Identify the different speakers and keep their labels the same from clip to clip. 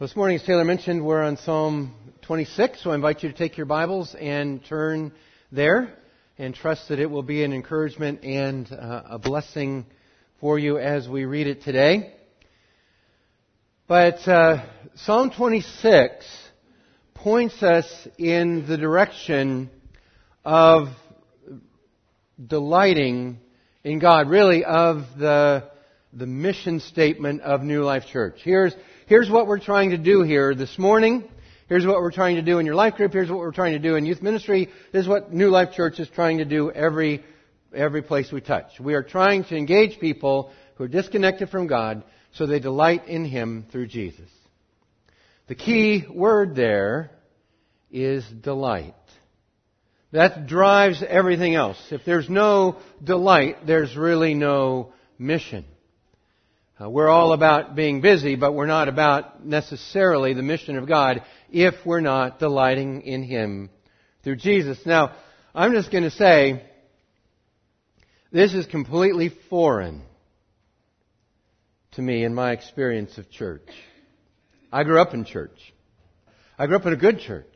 Speaker 1: This morning, as Taylor mentioned, we're on Psalm 26, so I invite you to take your Bibles and turn there and trust that it will be an encouragement and uh, a blessing for you as we read it today. But uh, Psalm 26 points us in the direction of delighting in God, really of the, the mission statement of New Life Church. Here's, here's what we're trying to do here this morning. Here's what we're trying to do in your life group. Here's what we're trying to do in youth ministry. This is what New Life Church is trying to do every, every place we touch. We are trying to engage people who are disconnected from God so they delight in Him through Jesus. The key word there is delight. That drives everything else. If there's no delight, there's really no mission. Uh, we're all about being busy, but we're not about necessarily the mission of God if we're not delighting in Him through Jesus. Now, I'm just going to say, this is completely foreign to me in my experience of church. I grew up in church. I grew up in a good church.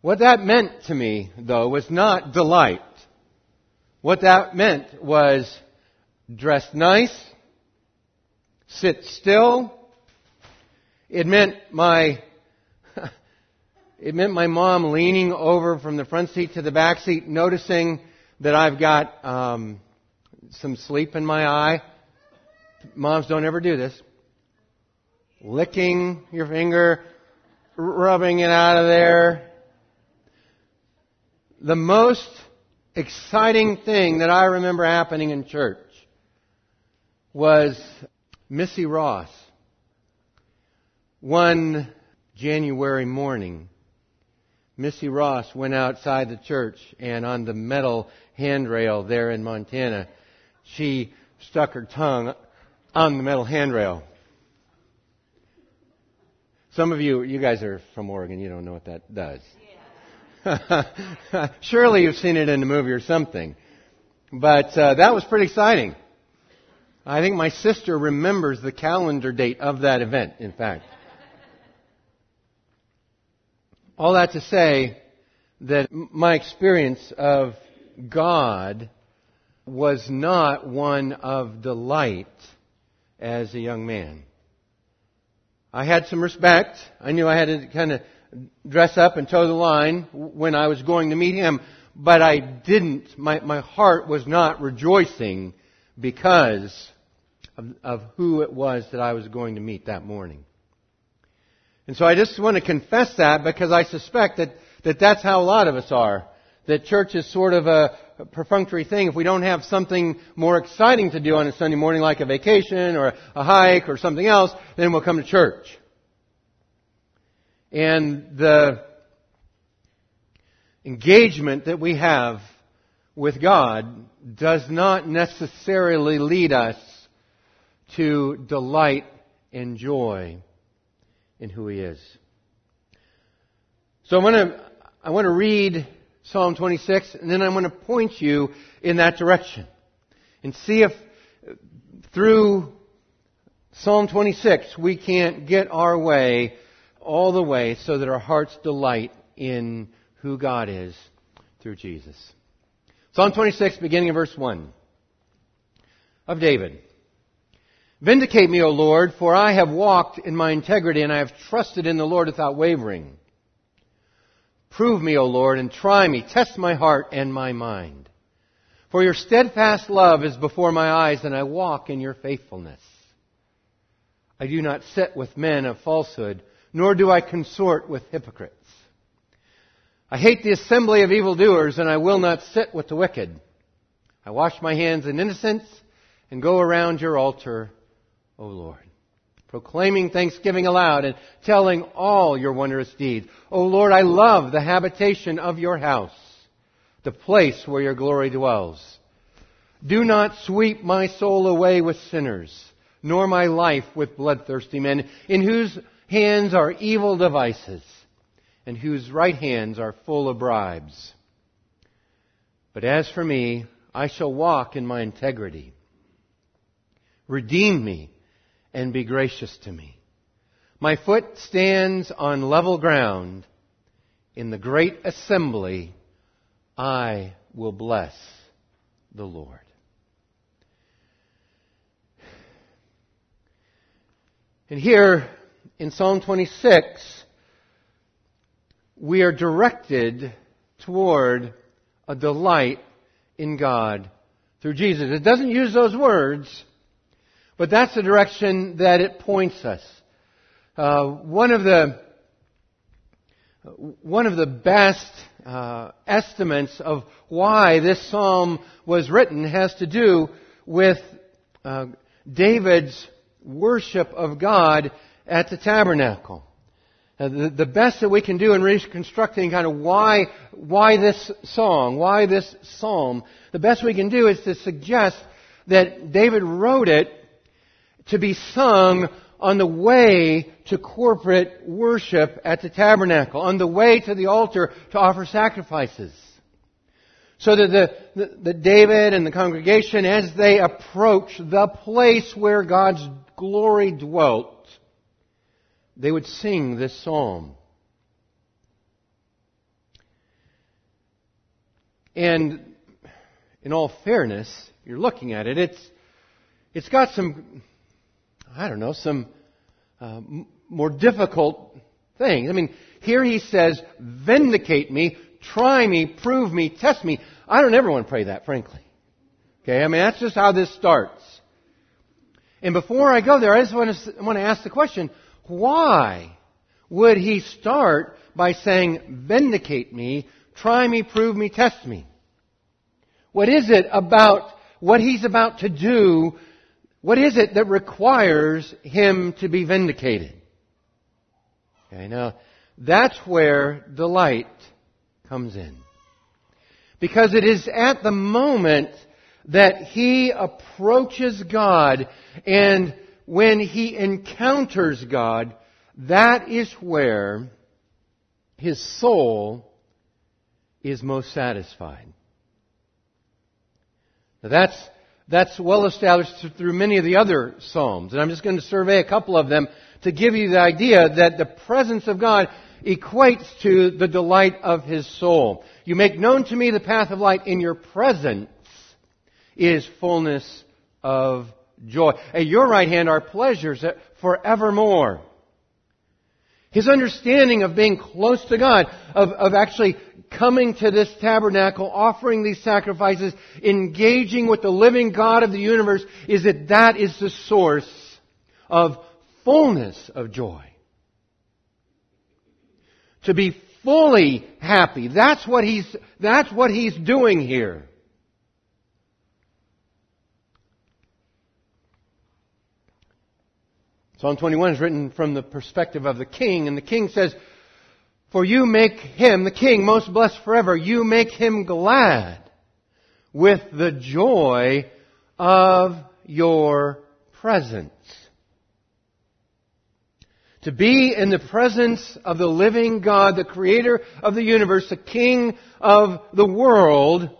Speaker 1: What that meant to me, though, was not delight. What that meant was dress nice, sit still. It meant my it meant my mom leaning over from the front seat to the back seat, noticing that I've got um, some sleep in my eye. Moms don't ever do this. Licking your finger, rubbing it out of there, the most exciting thing that I remember happening in church was Missy Ross. One January morning, Missy Ross went outside the church and on the metal handrail there in Montana, she stuck her tongue on the metal handrail. Some of you, you guys are from Oregon, you don't know what that does. Surely you've seen it in a movie or something. But uh, that was pretty exciting. I think my sister remembers the calendar date of that event, in fact. All that to say that my experience of God was not one of delight as a young man. I had some respect. I knew I had to kind of dress up and toe the line when I was going to meet him, but I didn't. My, my heart was not rejoicing because of, of who it was that I was going to meet that morning. And so I just want to confess that because I suspect that, that that's how a lot of us are. That church is sort of a, a perfunctory thing. If we don't have something more exciting to do on a Sunday morning like a vacation or a hike or something else, then we'll come to church. And the engagement that we have with God does not necessarily lead us to delight and joy in who He is. So I want to, I want to read Psalm 26 and then I want to point you in that direction and see if through Psalm 26 we can't get our way all the way so that our hearts delight in who God is through Jesus. Psalm 26, beginning in verse 1 of David. Vindicate me, O Lord, for I have walked in my integrity and I have trusted in the Lord without wavering. Prove me, O Lord, and try me. Test my heart and my mind. For your steadfast love is before my eyes and I walk in your faithfulness. I do not sit with men of falsehood nor do I consort with hypocrites. I hate the assembly of evildoers, and I will not sit with the wicked. I wash my hands in innocence and go around your altar, O Lord, proclaiming thanksgiving aloud and telling all your wondrous deeds. O Lord, I love the habitation of your house, the place where your glory dwells. Do not sweep my soul away with sinners, nor my life with bloodthirsty men, in whose hands are evil devices, and whose right hands are full of bribes. But as for me, I shall walk in my integrity. Redeem me and be gracious to me. My foot stands on level ground. In the great assembly, I will bless the Lord. And here in Psalm 26, we are directed toward a delight in God through Jesus. It doesn't use those words, but that's the direction that it points us. Uh, one of the one of the best uh, estimates of why this psalm was written has to do with uh, David's worship of God at the tabernacle. Uh, the, the, best that we can do in reconstructing kind of why, why this song, why this psalm, the best we can do is to suggest that David wrote it to be sung on the way to corporate worship at the tabernacle, on the way to the altar to offer sacrifices. So that the, the, the David and the congregation, as they approach the place where God's glory dwelt, they would sing this psalm. And in all fairness, you're looking at it, it's, it's got some, I don't know, some uh, more difficult things. I mean, here he says, vindicate me, try me, prove me, test me. I don't ever want to pray that, frankly. Okay, I mean, that's just how this starts. And before I go there, I just want to, want to ask the question, why would he start by saying, vindicate me, try me, prove me, test me? What is it about what he's about to do? What is it that requires him to be vindicated? Okay, now, that's where delight comes in. Because it is at the moment that he approaches God and when he encounters God, that is where his soul is most satisfied. Now that's, that's well established through many of the other Psalms, and I'm just going to survey a couple of them to give you the idea that the presence of God equates to the delight of his soul. You make known to me the path of light in your presence is fullness of joy. At your right hand are pleasures forevermore. His understanding of being close to God, of, of actually coming to this tabernacle, offering these sacrifices, engaging with the living God of the universe, is that that is the source of fullness of joy. To be fully happy. That's what he's, that's what he's doing here. Psalm 21 is written from the perspective of the king, and the king says, For you make him, the king, most blessed forever. You make him glad with the joy of your presence. To be in the presence of the living God, the creator of the universe, the king of the world,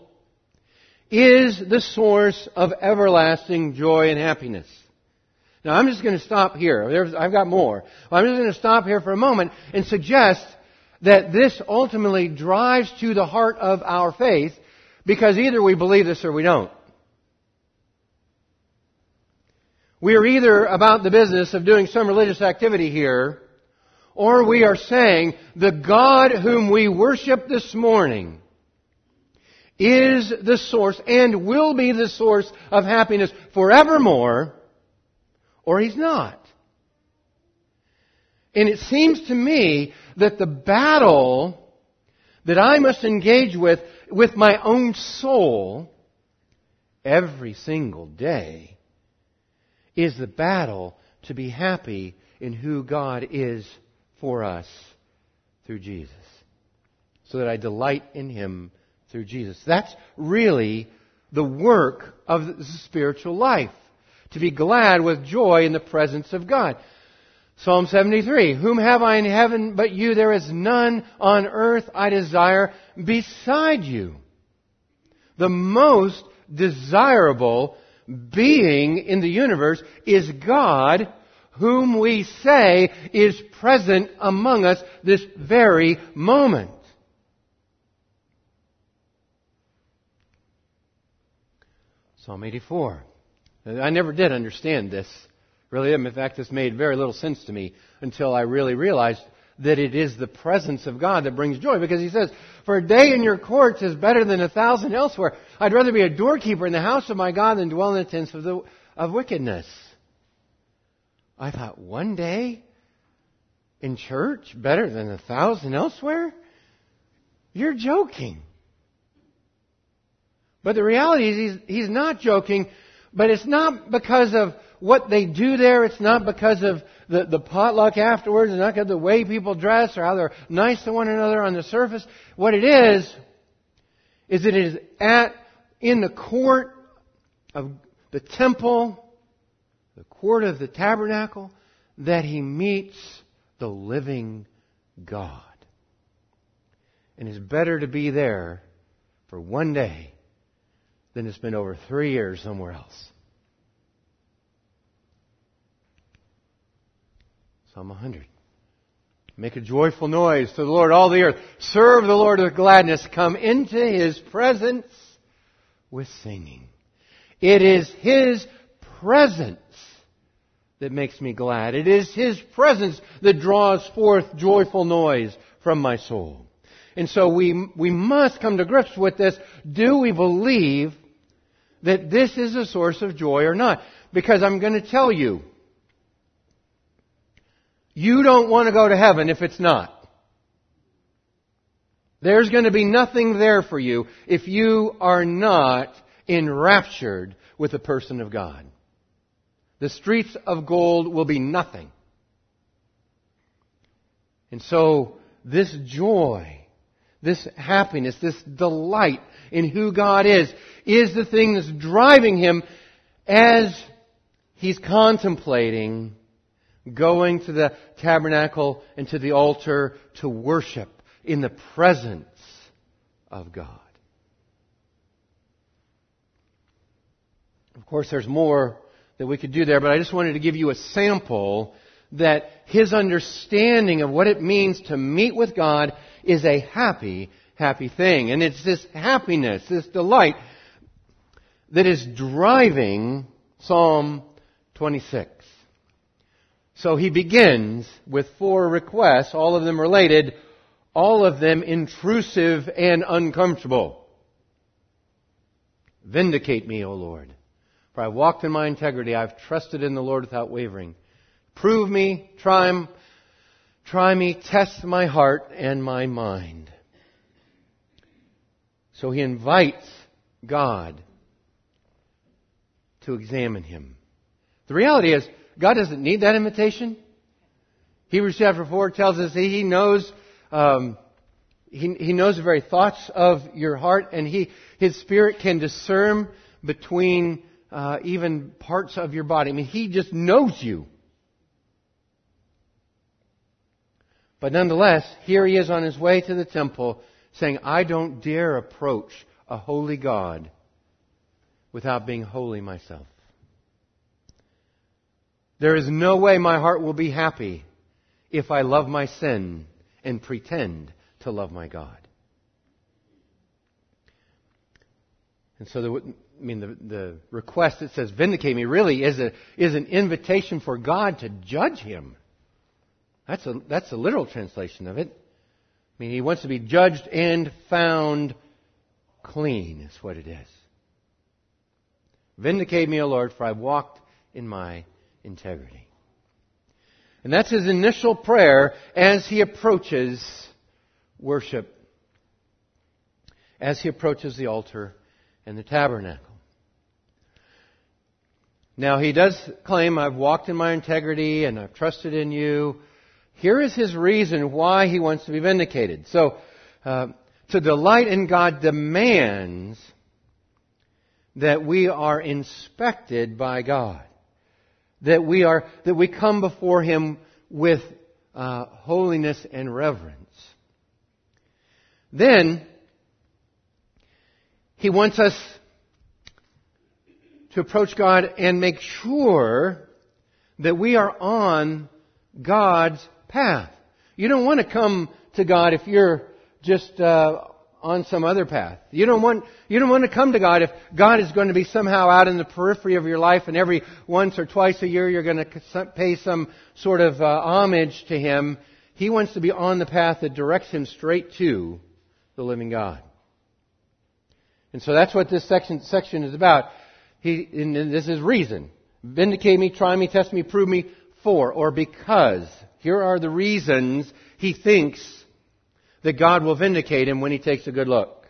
Speaker 1: is the source of everlasting joy and happiness. Now I'm just going to stop here. There's, I've got more. I'm just going to stop here for a moment and suggest that this ultimately drives to the heart of our faith because either we believe this or we don't. We are either about the business of doing some religious activity here, or we are saying the God whom we worship this morning is the source and will be the source of happiness forevermore or he's not. And it seems to me that the battle that I must engage with, with my own soul, every single day, is the battle to be happy in who God is for us through Jesus. So that I delight in Him through Jesus. That's really the work of the spiritual life to be glad with joy in the presence of God. Psalm 73, Whom have I in heaven but you? There is none on earth I desire beside you. The most desirable being in the universe is God whom we say is present among us this very moment. Psalm 84. I never did understand this. Really, in fact, this made very little sense to me until I really realized that it is the presence of God that brings joy. Because he says, For a day in your courts is better than a thousand elsewhere. I'd rather be a doorkeeper in the house of my God than dwell in the tents of, the, of wickedness. I thought, one day in church better than a thousand elsewhere? You're joking. But the reality is he's, he's not joking, but it's not because of what they do there. It's not because of the, the potluck afterwards. It's not because of the way people dress or how they're nice to one another on the surface. What it is, that is it is at, in the court of the temple, the court of the tabernacle, that he meets the living God. And it's better to be there for one day than to spend over three years somewhere else. Psalm 100. Make a joyful noise to the Lord, all the earth. Serve the Lord with gladness. Come into His presence with singing. It is His presence that makes me glad. It is His presence that draws forth joyful noise from my soul. And so we, we must come to grips with this. Do we believe that this is a source of joy or not? Because I'm going to tell you, you don't want to go to heaven if it's not. There's going to be nothing there for you if you are not enraptured with the person of God. The streets of gold will be nothing. And so, this joy, this happiness, this delight in who God is, is the thing that's driving him as he's contemplating going to the tabernacle and to the altar to worship in the presence of God. Of course, there's more that we could do there, but I just wanted to give you a sample that his understanding of what it means to meet with God is a happy, happy thing. And it's this happiness, this delight that is driving Psalm 26. So he begins with four requests, all of them related, all of them intrusive and uncomfortable. Vindicate me, O Lord. For I've walked in my integrity. I've trusted in the Lord without wavering. Prove me, try, try me, test my heart and my mind. So he invites God to examine him. The reality is, God doesn't need that invitation. Hebrews chapter 4 tells us He knows, um, he, he knows the very thoughts of your heart, and he, His Spirit can discern between uh, even parts of your body. I mean, He just knows you. But nonetheless, here He is on His way to the temple saying, I don't dare approach a holy God without being holy myself. There is no way my heart will be happy if I love my sin and pretend to love my God. And so, the, I mean, the, the request that says vindicate me really is, a, is an invitation for God to judge him. That's a, that's a literal translation of it. I mean, he wants to be judged and found clean, is what it is. Vindicate me, O Lord, for I've walked in my integrity. And that's his initial prayer as he approaches worship, as he approaches the altar and the tabernacle. Now, he does claim, I've walked in my integrity and I've trusted in you. Here is his reason why he wants to be vindicated. So, uh, to delight in God demands that we are inspected by God that we are, that we come before Him with uh, holiness and reverence. Then, He wants us to approach God and make sure that we are on God's path. You don't want to come to God if you're just uh, on some other path. You don't want you don't want to come to God if God is going to be somehow out in the periphery of your life, and every once or twice a year you're going to pay some sort of uh, homage to Him. He wants to be on the path that directs him straight to the living God. And so that's what this section section is about. He, and this is reason. Vindicate me, try me, test me, prove me for or because. Here are the reasons he thinks that God will vindicate him when he takes a good look.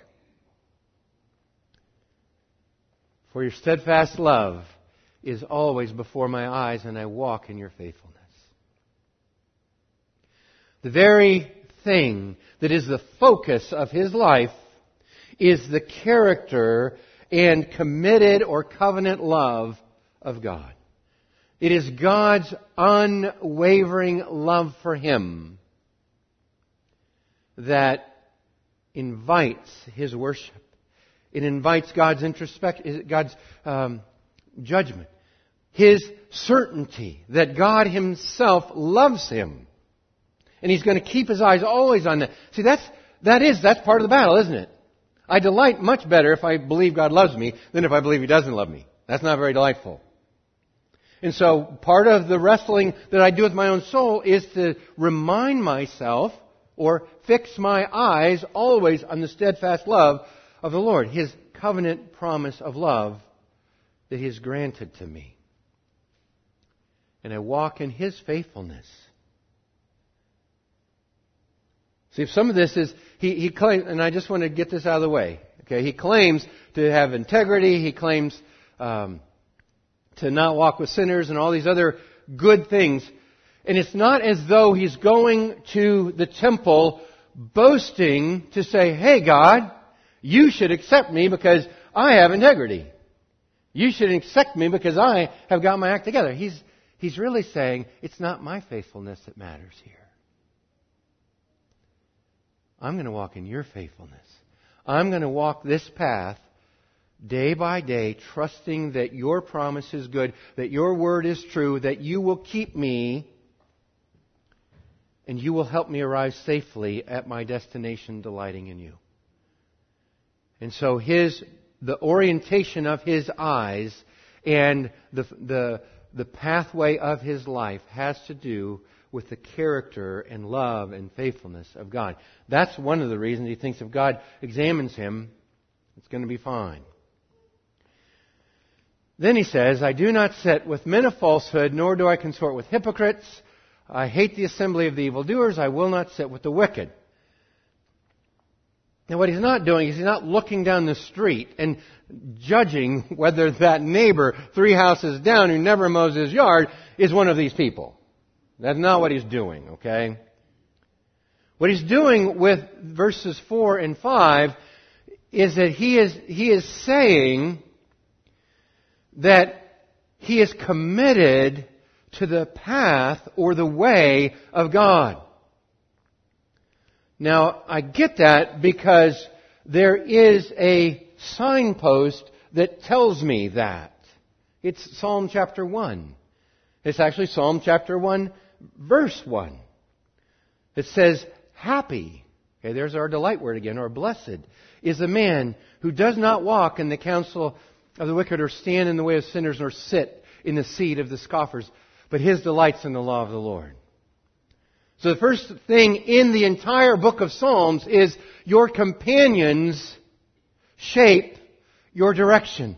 Speaker 1: For your steadfast love is always before my eyes, and I walk in your faithfulness. The very thing that is the focus of his life is the character and committed or covenant love of God. It is God's unwavering love for him that invites his worship. It invites God's introspection, God's um, judgment, his certainty that God himself loves him. And he's going to keep his eyes always on that. See, that's, that is, that's part of the battle, isn't it? I delight much better if I believe God loves me than if I believe he doesn't love me. That's not very delightful. And so part of the wrestling that I do with my own soul is to remind myself or fix my eyes always on the steadfast love of the Lord, His covenant promise of love that He has granted to me. And I walk in His faithfulness. See, if some of this is, he, he claims, and I just want to get this out of the way. Okay, he claims to have integrity. He claims um, to not walk with sinners and all these other good things. And it's not as though he's going to the temple boasting to say, hey God, you should accept me because I have integrity. You should accept me because I have got my act together. He's, he's really saying, it's not my faithfulness that matters here. I'm going to walk in your faithfulness. I'm going to walk this path day by day, trusting that your promise is good, that your word is true, that you will keep me, and you will help me arrive safely at my destination, delighting in you. And so his, the orientation of his eyes and the, the, the pathway of his life has to do with the character and love and faithfulness of God. That's one of the reasons he thinks if God examines him, it's going to be fine. Then he says, I do not sit with men of falsehood, nor do I consort with hypocrites. I hate the assembly of the evildoers. I will not sit with the wicked. Now, what he's not doing is he's not looking down the street and judging whether that neighbor three houses down who never mows his yard is one of these people. That's not what he's doing, okay? What he's doing with verses 4 and 5 is that he is, he is saying that he is committed to the path or the way of God. Now, I get that because there is a signpost that tells me that. It's Psalm chapter 1. It's actually Psalm chapter 1, verse 1. It says, Happy, okay, there's our delight word again, or blessed, is the man who does not walk in the counsel of the wicked, or stand in the way of sinners, nor sit in the seat of the scoffers, but his delight's in the law of the Lord. So the first thing in the entire book of Psalms is your companions shape your direction.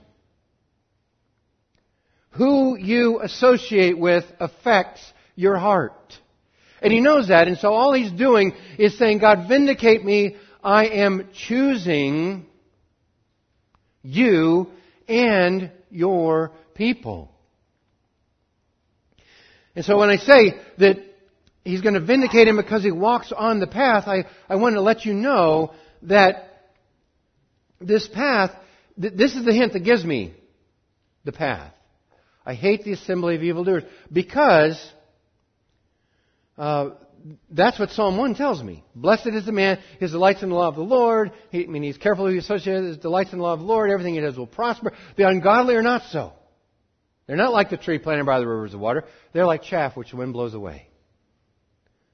Speaker 1: Who you associate with affects your heart. And he knows that, and so all he's doing is saying, God, vindicate me. I am choosing you and your people. And so when I say that he's going to vindicate him because he walks on the path, I, I want to let you know that this path, th- this is the hint that gives me the path. I hate the assembly of evildoers because uh, that's what Psalm 1 tells me. Blessed is the man, his delights in the law of the Lord. He, I mean, he's careful who he associates, his delights in the law of the Lord. Everything he does will prosper. The ungodly are not so. They're not like the tree planted by the rivers of water. They're like chaff which the wind blows away.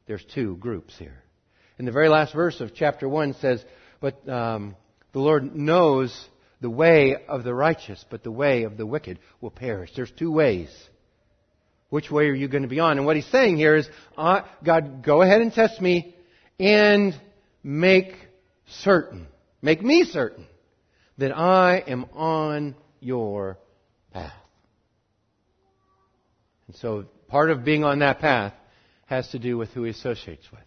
Speaker 1: There's two groups here. And the very last verse of chapter 1 says, But um, the Lord knows the way of the righteous, but the way of the wicked will perish. There's two ways. Which way are you going to be on? And what he's saying here is, uh, God, go ahead and test me and make certain, make me certain that I am on your path. And so part of being on that path has to do with who he associates with.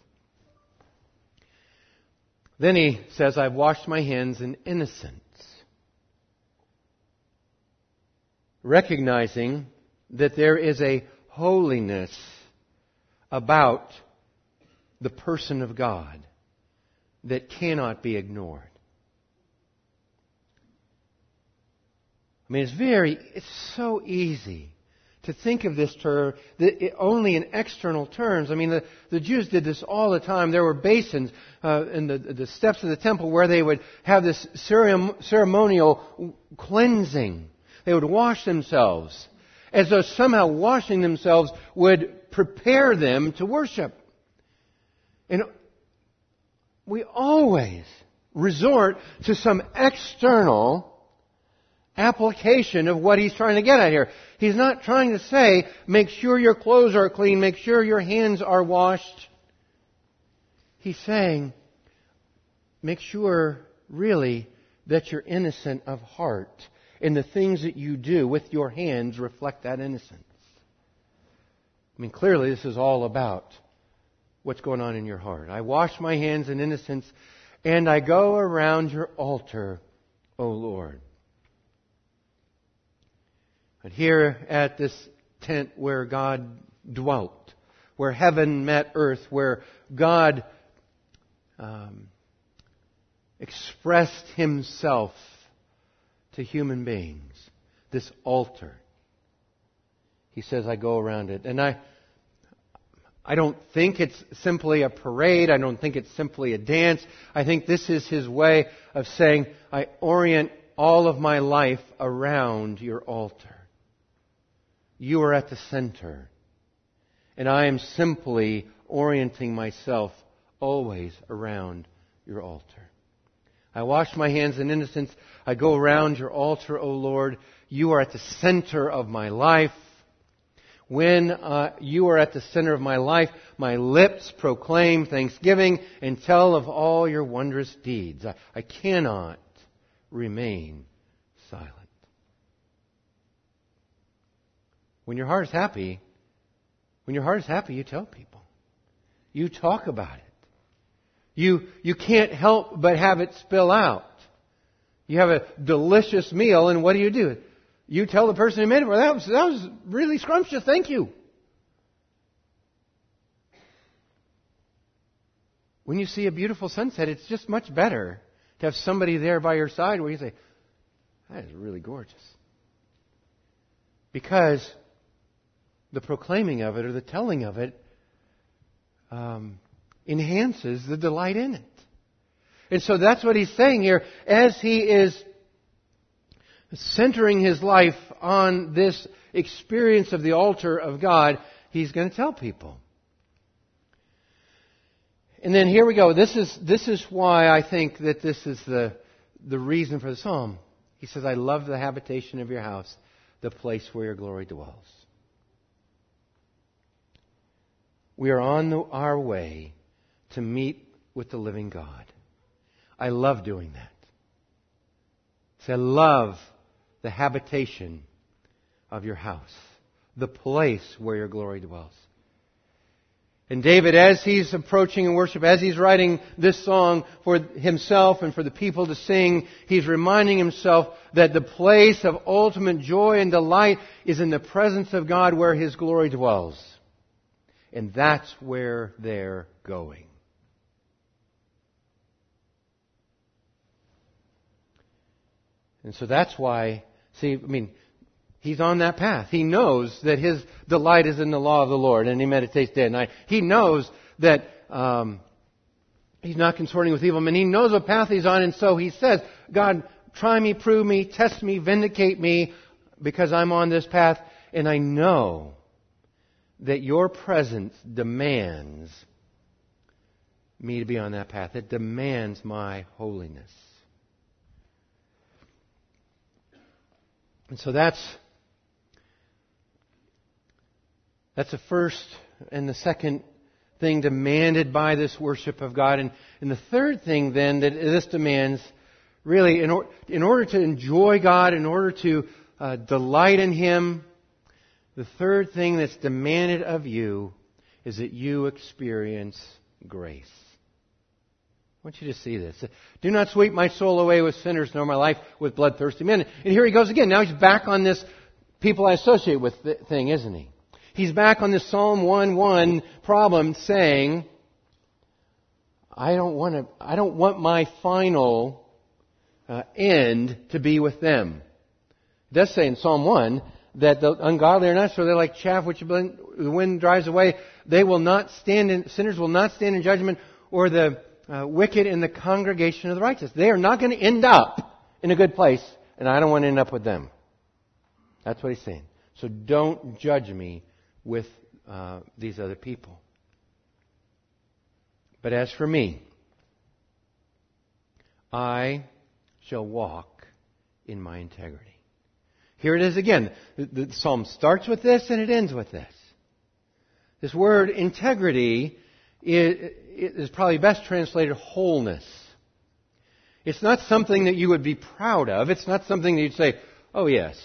Speaker 1: Then he says, I've washed my hands in innocence. Recognizing that there is a holiness about the person of God that cannot be ignored. I mean, it's very, it's so easy to think of this term only in external terms. I mean, the, the Jews did this all the time. There were basins uh, in the, the steps of the temple where they would have this ceremonial cleansing. They would wash themselves as though somehow washing themselves would prepare them to worship. And we always resort to some external application of what he's trying to get at here. He's not trying to say, make sure your clothes are clean, make sure your hands are washed. He's saying, make sure, really, that you're innocent of heart and the things that you do with your hands reflect that innocence. I mean, clearly this is all about what's going on in your heart. I wash my hands in innocence and I go around your altar, O Lord. But here at this tent where God dwelt, where heaven met earth, where God um, expressed himself to human beings, this altar. He says, I go around it. And I, I don't think it's simply a parade. I don't think it's simply a dance. I think this is his way of saying, I orient all of my life around your altar. You are at the center. And I am simply orienting myself always around your altar. I wash my hands in innocence. I go around your altar, O Lord. You are at the center of my life. When uh, you are at the center of my life, my lips proclaim thanksgiving and tell of all your wondrous deeds. I, I cannot remain silent. When your heart is happy, when your heart is happy, you tell people. You talk about it. You, you can't help but have it spill out. You have a delicious meal, and what do you do? You tell the person who made it, well, that was, that was really scrumptious, thank you. When you see a beautiful sunset, it's just much better to have somebody there by your side where you say, that is really gorgeous. Because the proclaiming of it or the telling of it um, enhances the delight in it. And so that's what he's saying here as he is centering his life on this experience of the altar of God, he's going to tell people. And then here we go. This is, this is why I think that this is the, the reason for the psalm. He says, I love the habitation of your house, the place where your glory dwells. We are on the, our way to meet with the living God. I love doing that. I love the habitation of your house, the place where your glory dwells. And David, as he's approaching in worship, as he's writing this song for himself and for the people to sing, he's reminding himself that the place of ultimate joy and delight is in the presence of God where his glory dwells. And that's where they're going. And so that's why, see, I mean, he's on that path. He knows that his delight is in the law of the Lord, and he meditates day and night. He knows that um, he's not consorting with evil men. He knows what path he's on, and so he says, God, try me, prove me, test me, vindicate me, because I'm on this path. And I know that your presence demands me to be on that path. It demands my holiness. And so that's that's the first and the second thing demanded by this worship of God. And, and the third thing then that this demands, really, in, or, in order to enjoy God, in order to uh, delight in Him, the third thing that's demanded of you is that you experience grace. I want you to see this. Do not sweep my soul away with sinners, nor my life with bloodthirsty men. And here he goes again. Now he's back on this people I associate with thing, isn't he? He's back on this Psalm 1-1 problem saying, I don't want to, I don't want my final uh, end to be with them. It does say in Psalm 1 that the ungodly are not so they're like chaff which the wind drives away. They will not stand in, sinners will not stand in judgment or the uh, wicked in the congregation of the righteous. They are not going to end up in a good place and I don't want to end up with them. That's what he's saying. So don't judge me with uh, these other people. But as for me, I shall walk in my integrity. Here it is again. The, the psalm starts with this and it ends with this. This word integrity is, is probably best translated wholeness. It's not something that you would be proud of. It's not something that you'd say, oh yes,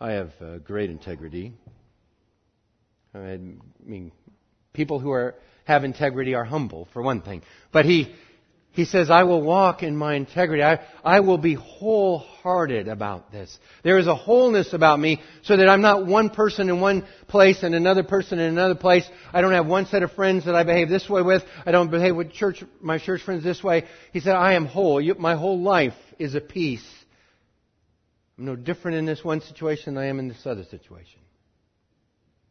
Speaker 1: I have uh, great integrity. I mean, people who are, have integrity are humble, for one thing. But he, he says, I will walk in my integrity. I, I will be wholehearted about this. There is a wholeness about me so that I'm not one person in one place and another person in another place. I don't have one set of friends that I behave this way with. I don't behave with church, my church friends this way. He said, I am whole. My whole life is a piece. I'm no different in this one situation than I am in this other situation.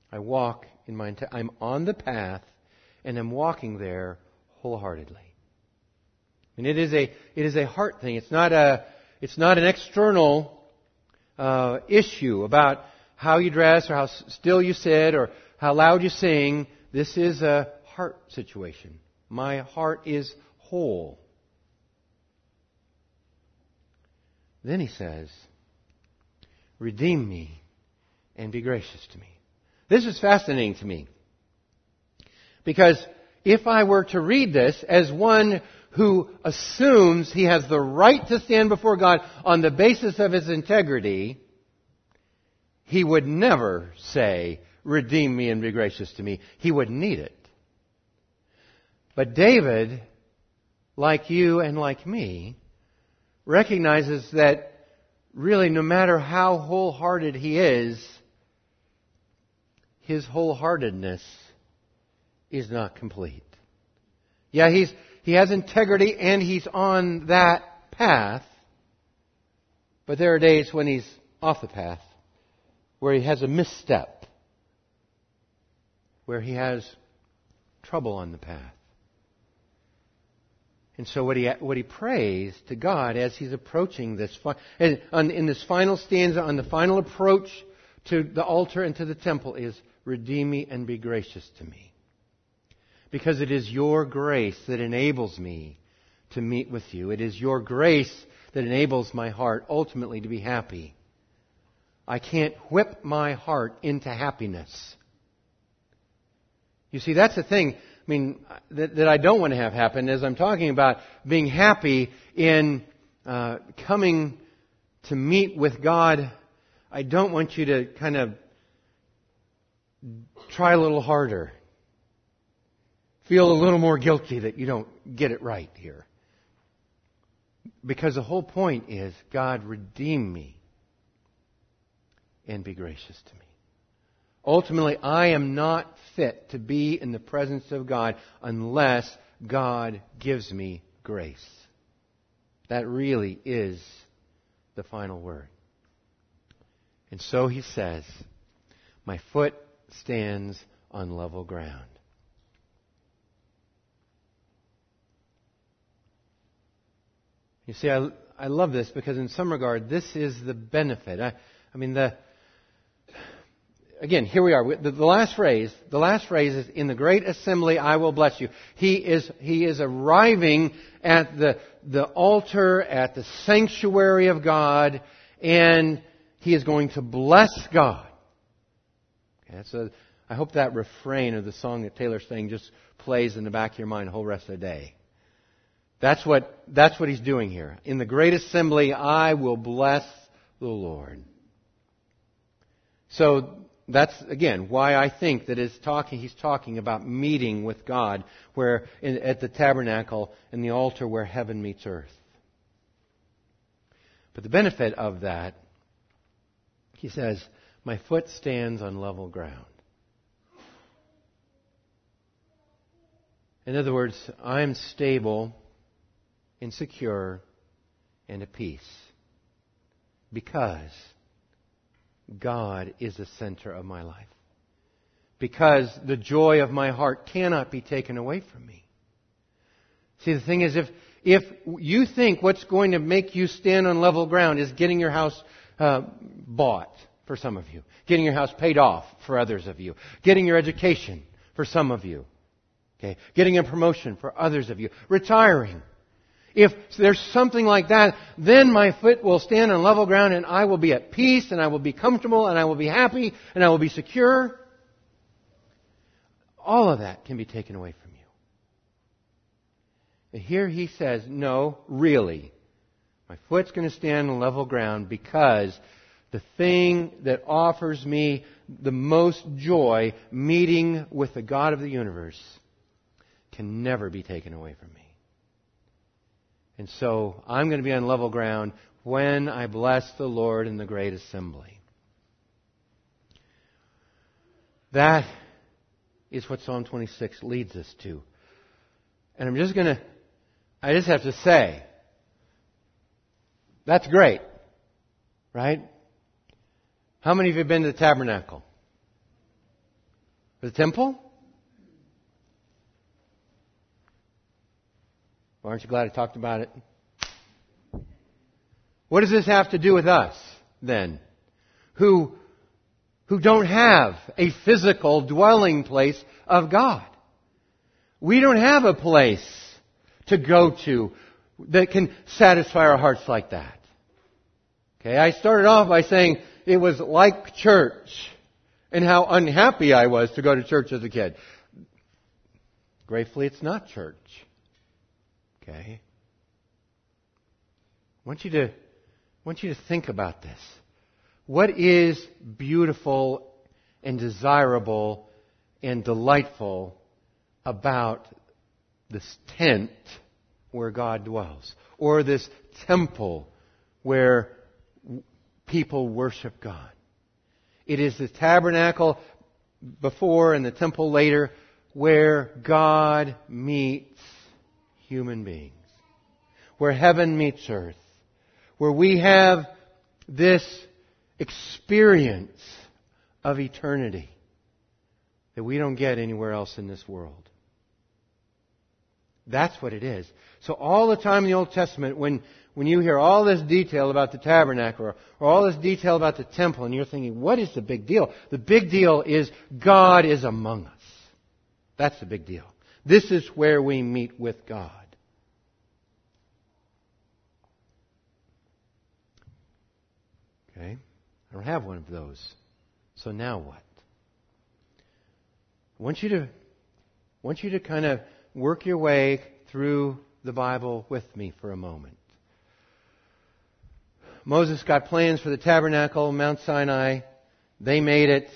Speaker 1: I walk in my, I'm on the path and I'm walking there wholeheartedly. And it is a, it is a heart thing. It's not a, it's not an external uh, issue about how you dress or how still you sit or how loud you sing. This is a heart situation. My heart is whole. Then he says, Redeem me and be gracious to me. This is fascinating to me. Because if I were to read this as one who assumes he has the right to stand before God on the basis of his integrity, he would never say, Redeem me and be gracious to me. He would need it. But David, like you and like me, recognizes that really no matter how wholehearted he is, his wholeheartedness is not complete. Yeah, he's, he has integrity and he's on that path, but there are days when he's off the path, where he has a misstep, where he has trouble on the path. And so what he, what he prays to God as he's approaching this, in this final stanza, on the final approach to the altar and to the temple is, redeem me and be gracious to me. Because it is your grace that enables me to meet with you. It is your grace that enables my heart ultimately to be happy. I can't whip my heart into happiness. You see, that's the thing. I mean, that, that I don't want to have happen as I'm talking about being happy in uh, coming to meet with God. I don't want you to kind of try a little harder. Feel a little more guilty that you don't get it right here. Because the whole point is God redeem me and be gracious to me. Ultimately, I am not fit to be in the presence of God unless God gives me grace. That really is the final word. And so he says, My foot stands on level ground. You see, I, I love this because in some regard, this is the benefit. I, I mean, the, again, here we are. The, last phrase, the last phrase is, in the great assembly I will bless you. He is, he is arriving at the, the altar, at the sanctuary of God, and he is going to bless God. Okay, so I hope that refrain of the song that Taylor sang just plays in the back of your mind the whole rest of the day. That's what, that's what he's doing here. In the great assembly, I will bless the Lord. So that's again why I think that talking, he's talking about meeting with God where in, at the tabernacle and the altar where heaven meets earth. But the benefit of that, he says, my foot stands on level ground. In other words, I'm stable and secure and at peace because God is the center of my life. Because the joy of my heart cannot be taken away from me. See, the thing is, if, if you think what's going to make you stand on level ground is getting your house uh, bought for some of you, getting your house paid off for others of you, getting your education for some of you, okay, getting a promotion for others of you, retiring, if there's something like that, then my foot will stand on level ground and I will be at peace and I will be comfortable and I will be happy and I will be secure. All of that can be taken away from you. And here he says, no, really. My foot's going to stand on level ground because the thing that offers me the most joy, meeting with the God of the universe, can never be taken away from me. And so I'm going to be on level ground when I bless the Lord in the great assembly. That is what Psalm 26 leads us to. And I'm just going to, I just have to say, that's great. Right? How many of you have been to the tabernacle? The temple? Well, aren't you glad I talked about it? What does this have to do with us, then? Who, who don't have a physical dwelling place of God. We don't have a place to go to that can satisfy our hearts like that. Okay, I started off by saying it was like church and how unhappy I was to go to church as a kid. Gratefully, it's not church. Okay? I want you to, I want you to think about this. What is beautiful and desirable and delightful about this tent where God dwells? Or this temple where people worship God? It is the tabernacle before and the temple later where God meets human beings. Where heaven meets earth. Where we have this experience of eternity that we don't get anywhere else in this world. That's what it is. So all the time in the Old Testament, when, when you hear all this detail about the tabernacle or, or all this detail about the temple, and you're thinking, what is the big deal? The big deal is God is among us. That's the big deal. This is where we meet with God. Okay? I don't have one of those. So now what? I want you to, want you to kind of work your way through the Bible with me for a moment. Moses got plans for the tabernacle, Mount Sinai. They made it.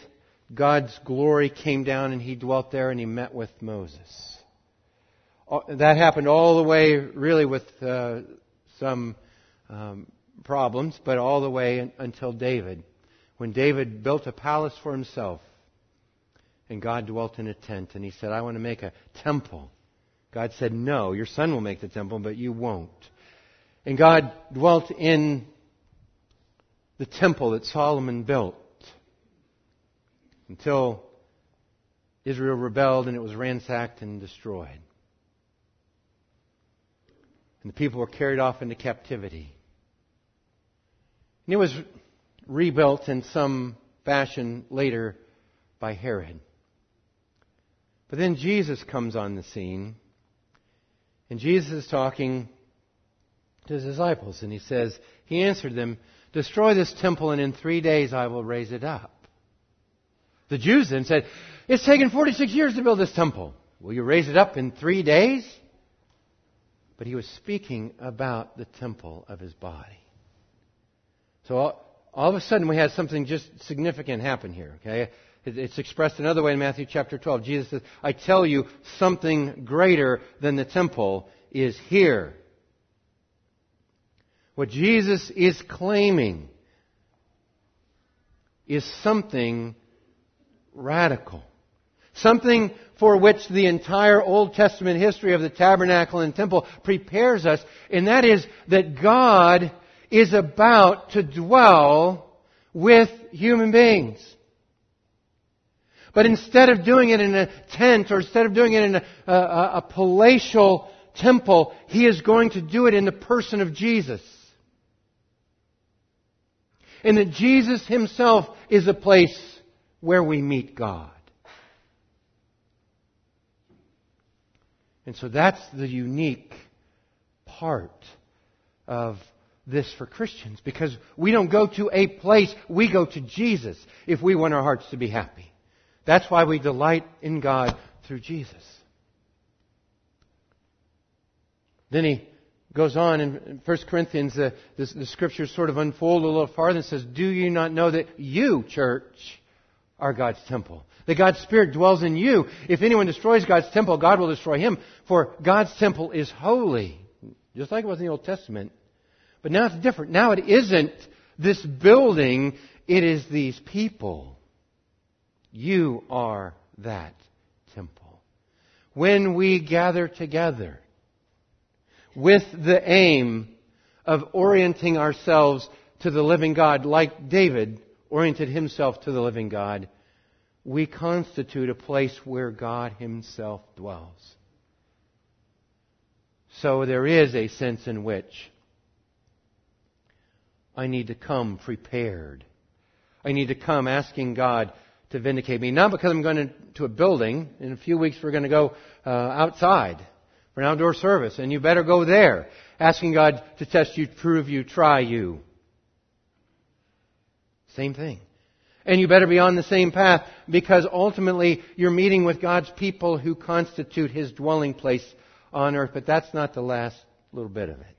Speaker 1: God's glory came down and he dwelt there and he met with Moses. That happened all the way, really, with uh, some um, problems, but all the way until David. When David built a palace for himself, and God dwelt in a tent, and he said, I want to make a temple. God said, No, your son will make the temple, but you won't. And God dwelt in the temple that Solomon built until Israel rebelled and it was ransacked and destroyed. And the people were carried off into captivity. And it was rebuilt in some fashion later by Herod. But then Jesus comes on the scene, and Jesus is talking to his disciples, and he says, He answered them, Destroy this temple, and in three days I will raise it up. The Jews then said, It's taken 46 years to build this temple. Will you raise it up in three days? But he was speaking about the temple of his body. So all, all of a sudden we had something just significant happen here, okay? It's expressed another way in Matthew chapter 12. Jesus says, I tell you, something greater than the temple is here. What Jesus is claiming is something radical. Something for which the entire Old Testament history of the tabernacle and temple prepares us, and that is that God is about to dwell with human beings. But instead of doing it in a tent or instead of doing it in a, a, a palatial temple, He is going to do it in the person of Jesus. And that Jesus Himself is a place where we meet God. And so that's the unique part of this for Christians because we don't go to a place, we go to Jesus if we want our hearts to be happy. That's why we delight in God through Jesus. Then he goes on in 1 Corinthians, the, the scriptures sort of unfold a little farther and says, Do you not know that you, church, are God's temple. That God's Spirit dwells in you. If anyone destroys God's temple, God will destroy him. For God's temple is holy. Just like it was in the Old Testament. But now it's different. Now it isn't this building, it is these people. You are that temple. When we gather together with the aim of orienting ourselves to the living God, like David oriented himself to the living God, we constitute a place where God himself dwells. So there is a sense in which I need to come prepared. I need to come asking God to vindicate me. Not because I'm going to, a building. In a few weeks we're going to go uh, outside for an outdoor service, and you better go there. Asking God to test you, prove you, try you. Same thing. And you better be on the same path because ultimately you're meeting with God's people who constitute His dwelling place on earth. But that's not the last little bit of it.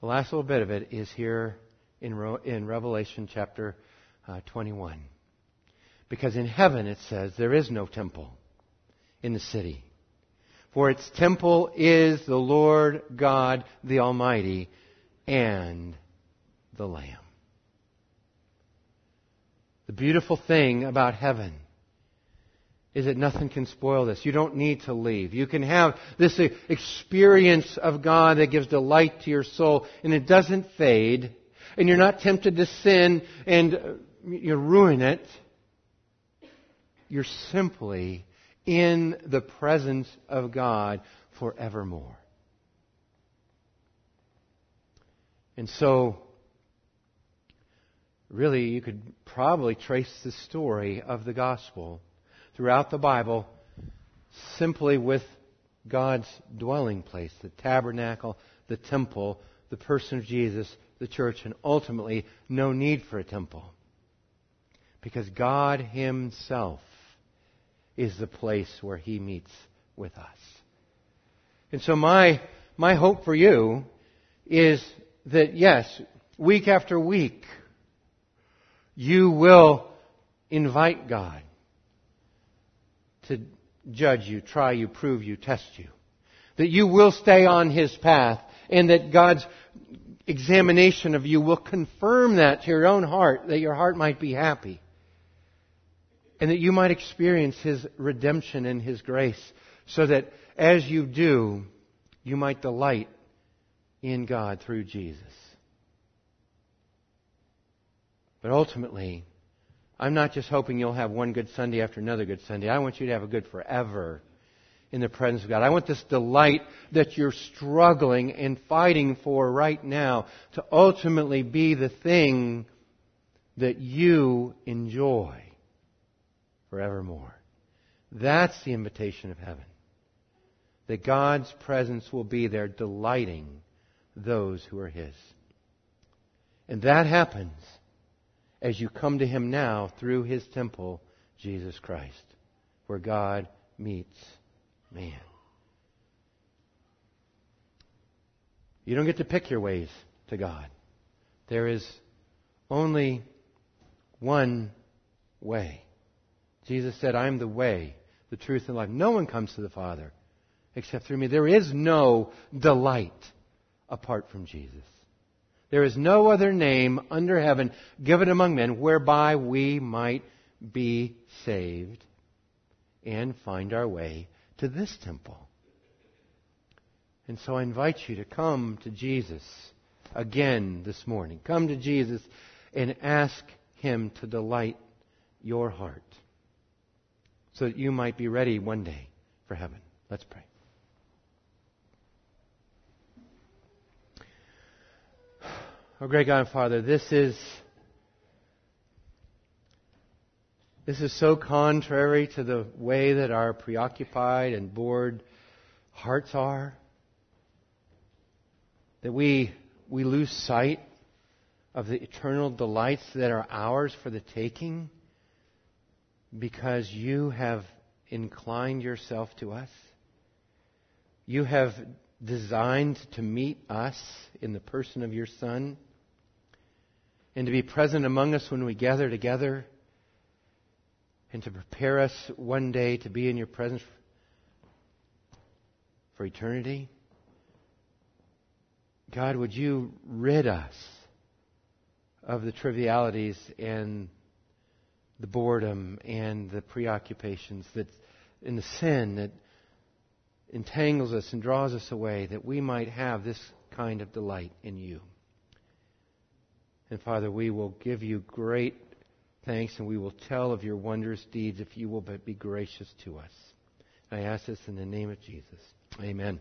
Speaker 1: The last little bit of it is here in, in Revelation chapter uh, 21. Because in heaven it says there is no temple in the city. For its temple is the Lord God the Almighty and the Lamb. The beautiful thing about heaven is that nothing can spoil this. You don't need to leave. You can have this experience of God that gives delight to your soul and it doesn't fade and you're not tempted to sin and uh, you ruin it. You're simply in the presence of God forevermore. And so, really, you could probably trace the story of the gospel throughout the Bible simply with God's dwelling place, the tabernacle, the temple, the person of Jesus, the church, and ultimately no need for a temple. Because God Himself is the place where He meets with us. And so my, my hope for you is that yes, week after week, you will invite God to judge you, try you, prove you, test you. That you will stay on His path and that God's examination of you will confirm that to your own heart, that your heart might be happy. And that you might experience His redemption and His grace so that as you do, you might delight in God through Jesus. But ultimately, I'm not just hoping you'll have one good Sunday after another good Sunday. I want you to have a good forever in the presence of God. I want this delight that you're struggling and fighting for right now to ultimately be the thing that you enjoy forevermore. That's the invitation of heaven. That God's presence will be there delighting those who are His. And that happens as you come to Him now through His temple, Jesus Christ, where God meets man. You don't get to pick your ways to God. There is only one way. Jesus said, I am the way, the truth, and life. No one comes to the Father except through me. There is no delight apart from Jesus. There is no other name under heaven given among men whereby we might be saved and find our way to this temple. And so I invite you to come to Jesus again this morning. Come to Jesus and ask Him to delight your heart so that you might be ready one day for heaven. Let's pray. Oh, great God and Father, this is this is so contrary to the way that our preoccupied and bored hearts are that we we lose sight of the eternal delights that are ours for the taking because you have inclined yourself to us. You have designed to meet us in the person of your Son and to be present among us when we gather together and to prepare us one day to be in your presence for eternity. God, would you rid us of the trivialities and the boredom and the preoccupations that in the sin that entangles us and draws us away that we might have this kind of delight in you. And Father, we will give you great thanks and we will tell of your wondrous deeds if you will but be gracious to us. I ask this in the name of Jesus. Amen.